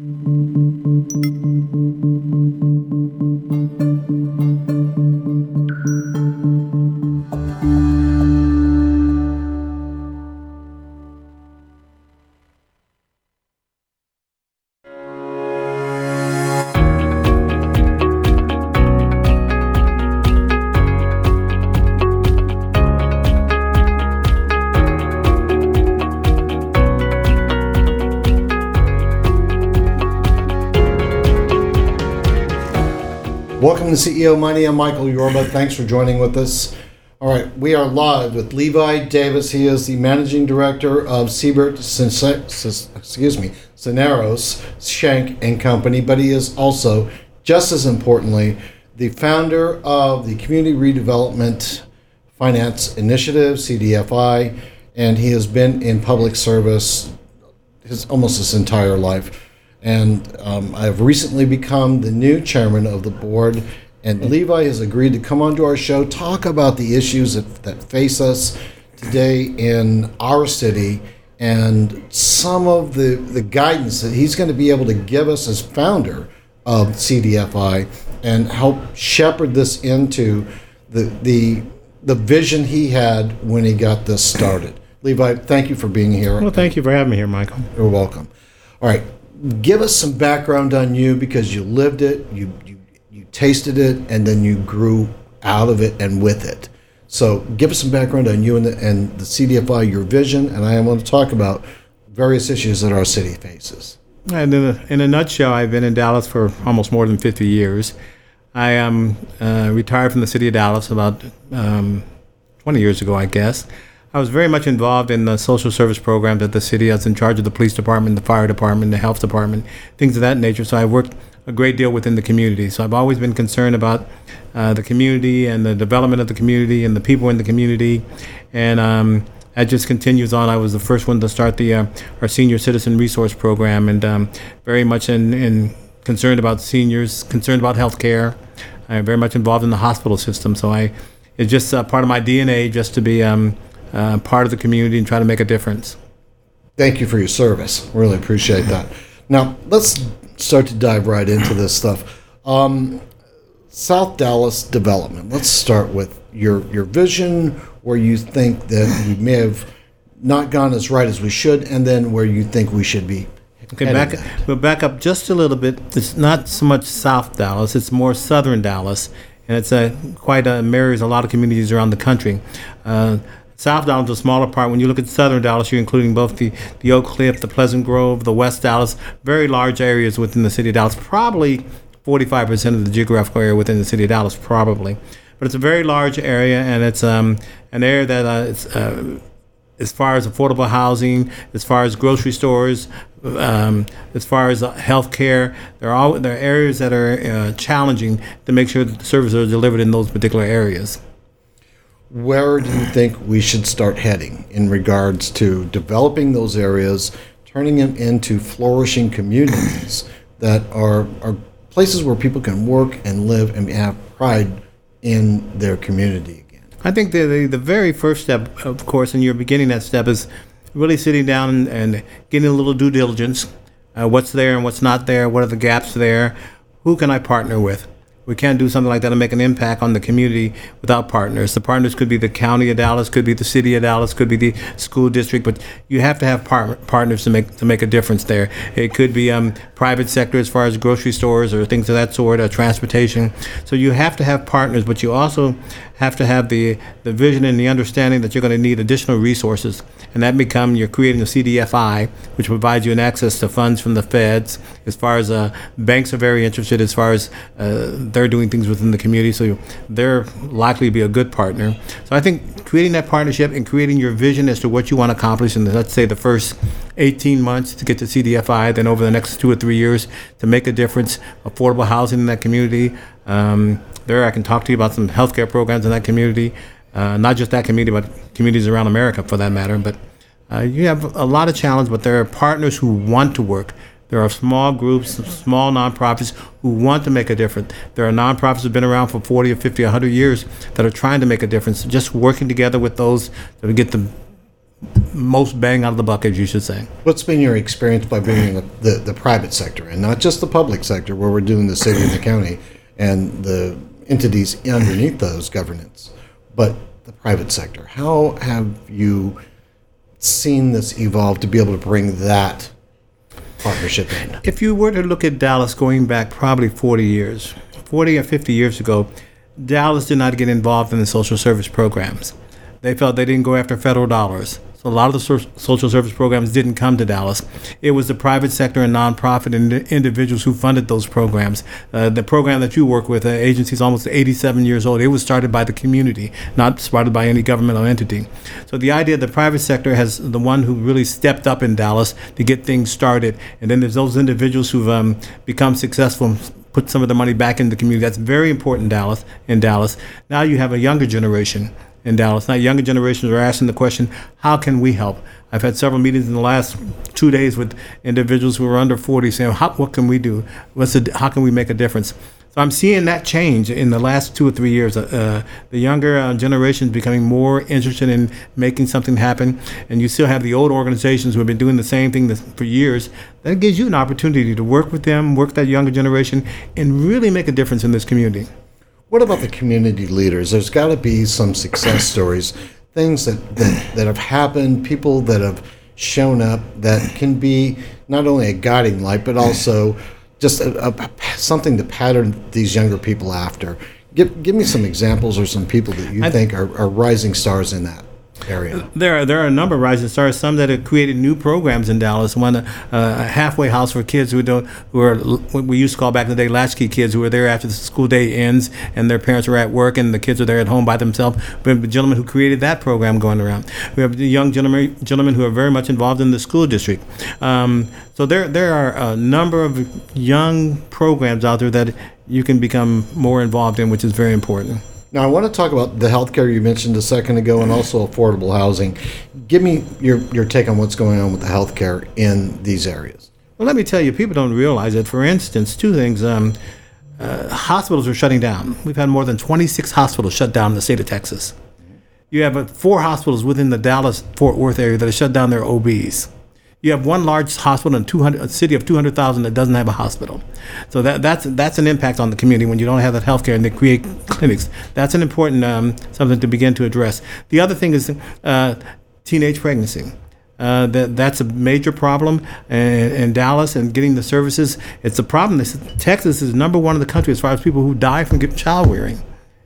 Mm-hmm. Welcome to CEO Money. I'm Michael Yorba. Thanks for joining with us. All right, we are live with Levi Davis. He is the managing director of Siebert, excuse me, Cisneros, Shank and Company, but he is also, just as importantly, the founder of the Community Redevelopment Finance Initiative, CDFI, and he has been in public service his almost his entire life. And um, I've recently become the new chairman of the board. And Levi has agreed to come onto our show, talk about the issues that, that face us today in our city and some of the, the guidance that he's going to be able to give us as founder of CDFI and help shepherd this into the, the, the vision he had when he got this started. Levi, thank you for being here. Well, thank you for having me here, Michael. You're welcome. All right, give us some background on you because you lived it, you you you tasted it, and then you grew out of it and with it. So, give us some background on you and the, and the CDFI, your vision, and I want to talk about various issues that our city faces. And in a, in a nutshell, I've been in Dallas for almost more than 50 years. I am uh, retired from the city of Dallas about um, 20 years ago, I guess. I was very much involved in the social service programs at the city. I was in charge of the police department, the fire department, the health department, things of that nature. So I worked a great deal within the community. So I've always been concerned about uh, the community and the development of the community and the people in the community. And um, that just continues on. I was the first one to start the uh, our senior citizen resource program, and um, very much in, in concerned about seniors, concerned about health care. I'm very much involved in the hospital system. So I, it's just uh, part of my DNA just to be. Um, uh, part of the community and try to make a difference. Thank you for your service. Really appreciate that. Now, let's start to dive right into this stuff. Um, South Dallas development. Let's start with your your vision, where you think that we may have not gone as right as we should, and then where you think we should be. Okay, back we'll back up just a little bit. It's not so much South Dallas; it's more Southern Dallas, and it's a quite a mirrors a lot of communities around the country. Uh, South Dallas is a smaller part. When you look at Southern Dallas, you're including both the, the Oak Cliff, the Pleasant Grove, the West Dallas, very large areas within the city of Dallas. Probably 45% of the geographical area within the city of Dallas, probably. But it's a very large area, and it's um, an area that uh, it's, uh, as far as affordable housing, as far as grocery stores, um, as far as health care, there are, there are areas that are uh, challenging to make sure that the services are delivered in those particular areas where do you think we should start heading in regards to developing those areas, turning them into flourishing communities that are, are places where people can work and live and have pride in their community again? I think the, the, the very first step, of course, and you're beginning that step, is really sitting down and, getting a little due diligence. Uh, what's there and what's not there? What are the gaps there? Who can I partner with? We can't do something like that and make an impact on the community without partners. The partners could be the county of Dallas, could be the city of Dallas, could be the school district, but you have to have par- partners to make to make a difference there. It could be um, private sector as far as grocery stores or things of that sort, or transportation. So you have to have partners, but you also have to have the, the vision and the understanding that you're going to need additional resources. And that become you're creating a CDFI, which provides you an access to funds from the feds. As far as uh, banks are very interested, as far as uh, they're doing things within the community, so they're likely to be a good partner. So I think creating that partnership and creating your vision as to what you want to accomplish in, the, let's say, the first 18 months to get to CDFI, then over the next two or three years to make a difference, affordable housing in that community. Um, there, I can talk to you about some healthcare programs in that community, uh, not just that community, but communities around America for that matter. But uh, you have a lot of challenge, but there are partners who want to work. There are small groups, small nonprofits who want to make a difference. There are nonprofits have been around for 40 or 50 or 100 years that are trying to make a difference, just working together with those to get the most bang out of the buck, as you should say. What's been your experience by bringing the, the, the private sector and not just the public sector, where we're doing the city and the county and the entities underneath those governance, but the private sector? How have you seen this evolve to be able to bring that partnership in? If you were to look at Dallas going back probably 40 years, 40 or 50 years ago, Dallas did not get involved in the social service programs. They felt they didn't go after federal dollars. So a lot of the so- social service programs didn't come to Dallas. It was the private sector and nonprofit and individuals who funded those programs. Uh, the program that you work with, the uh, agency is almost 87 years old. It was started by the community, not started by any governmental entity. So the idea the private sector has the one who really stepped up in Dallas to get things started, and then there's those individuals who've um, become successful put some of the money back in the community. That's very important Dallas. In Dallas, now you have a younger generation in Dallas. Now, younger generations are asking the question, how can we help? I've had several meetings in the last two days with individuals who are under 40 saying, how, what can we do? What's the, how can we make a difference? So I'm seeing that change in the last two or three years. Uh, the younger uh, generation is becoming more interested in making something happen, and you still have the old organizations who have been doing the same thing for years. That gives you an opportunity to work with them, work that younger generation, and really make a difference in this community. What about the community leaders? There's got to be some success stories, things that, that, that have happened, people that have shown up that can be not only a guiding light, but also just a, a, something to pattern these younger people after. Give, give me some examples or some people that you I, think are, are rising stars in that area? There are, there are a number of rising stars. Some that have created new programs in Dallas. One, uh, a halfway house for kids who don't, who are what we used to call back in the day latchkey kids, who are there after the school day ends and their parents are at work and the kids are there at home by themselves. Have a gentleman who created that program going around. We have young gentlemen, gentlemen who are very much involved in the school district. Um, so there, there are a number of young programs out there that you can become more involved in, which is very important. Now, I want to talk about the healthcare you mentioned a second ago and also affordable housing. Give me your, your take on what's going on with the healthcare in these areas. Well, let me tell you, people don't realize it. For instance, two things. Um, uh, hospitals are shutting down. We've had more than 26 hospitals shut down in the state of Texas. You have uh, four hospitals within the Dallas Fort Worth area that have shut down their OBs. You have one large hospital in 200, a city of 200,000 that doesn't have a hospital. So that, that's, that's an impact on the community when you don't have that health care and they create clinics. That's an important um, something to begin to address. The other thing is uh, teenage pregnancy. Uh, that that's a major problem in, in, Dallas and getting the services. It's a problem. Texas is number one in the country as far as people who die from child rearing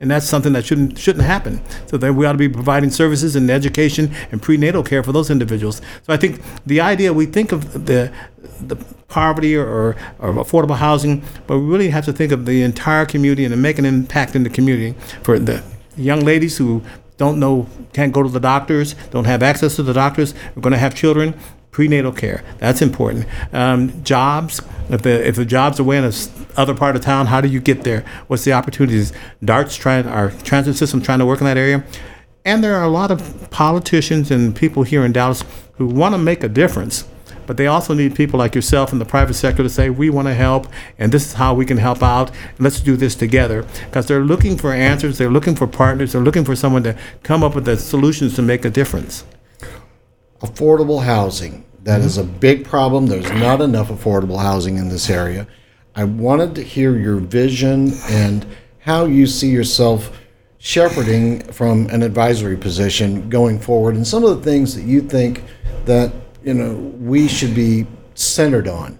and that's something that shouldn't shouldn't happen. So then we ought to be providing services and education and prenatal care for those individuals. So I think the idea we think of the the poverty or, or, or affordable housing, but we really have to think of the entire community and make an impact in the community for the young ladies who don't know, can't go to the doctors, don't have access to the doctors, are going to have children prenatal care. That's important. Um, jobs. If the if the jobs are away in a other part of town, how do you get there? What's the opportunities? DART's trying our transit system trying to work in that area, and there are a lot of politicians and people here in Dallas who want to make a difference. But they also need people like yourself in the private sector to say, we want to help, and this is how we can help out, let's do this together. Because they're looking for answers, they're looking for partners, they're looking for someone to come up with the solutions to make a difference. Affordable housing. That is a big problem. There's not enough affordable housing in this area. I wanted to hear your vision and how you see yourself shepherding from an advisory position going forward and some of the things that you think that you know we should be centered on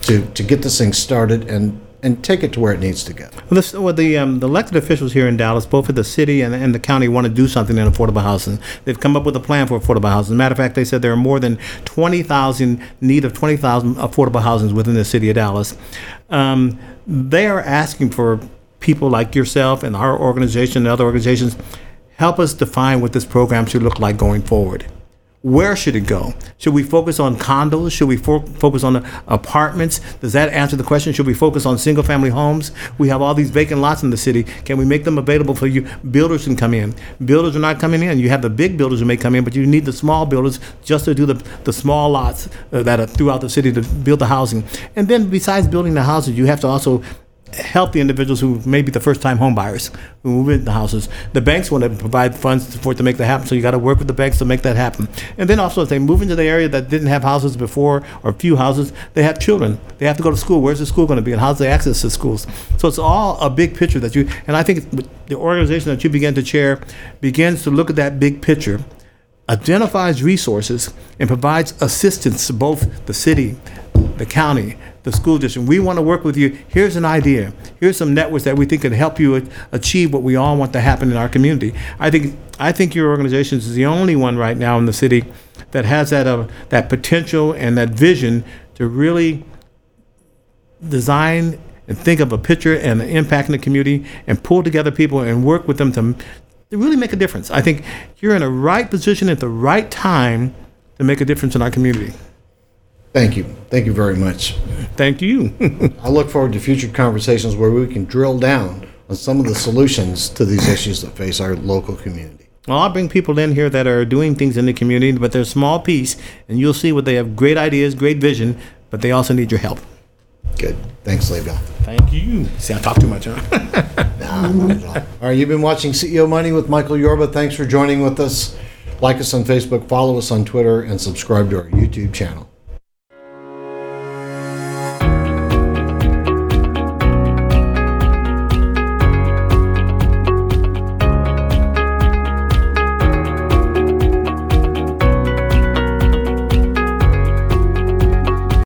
to, to get this thing started and and take it to where it needs to go. Well, this, well the um, the elected officials here in Dallas, both at the city and, and the county, want to do something in affordable housing. They've come up with a plan for affordable housing. Matter of fact, they said there are more than twenty thousand need of twenty thousand affordable housings within the city of Dallas. Um, they are asking for people like yourself and our organization and other organizations help us define what this program should look like going forward. Where should it go? Should we focus on condos? Should we fo- focus on apartments? Does that answer the question? Should we focus on single family homes? We have all these vacant lots in the city. Can we make them available for you? Builders can come in. Builders are not coming in. You have the big builders who may come in, but you need the small builders just to do the, the small lots uh, that are throughout the city to build the housing. And then besides building the houses, you have to also help the individuals who may be the first time home buyers who move into the houses. The banks want to provide funds for it to make that happen, so you got to work with the banks to make that happen. And then also, if they move into the area that didn't have houses before or few houses, they have children. They have to go to school. Where's the school going to be, and how's the access to schools? So it's all a big picture that you. And I think the organization that you begin to chair begins to look at that big picture identifies resources and provides assistance to both the city, the county, the school district. We want to work with you. Here's an idea. Here's some networks that we think can help you achieve what we all want to happen in our community. I think I think your organization is the only one right now in the city that has that uh, that potential and that vision to really design and think of a picture and an impact in the community and pull together people and work with them to, to really make a difference. I think you're in the right position at the right time to make a difference in our community. Thank you. Thank you very much. Thank you. I look forward to future conversations where we can drill down on some of the solutions to these issues that face our local community. well, I'll bring people in here that are doing things in the community, but they're a small piece, and you'll see what they have great ideas, great vision, but they also need your help. Good. Thanks, Levi. Thank you. See, I talk too much, huh? Nah, not at all. All right, you've been watching CEO Money with Michael Yorba. Thanks for joining with us. Like us on Facebook, follow us on Twitter, and subscribe to our YouTube channel.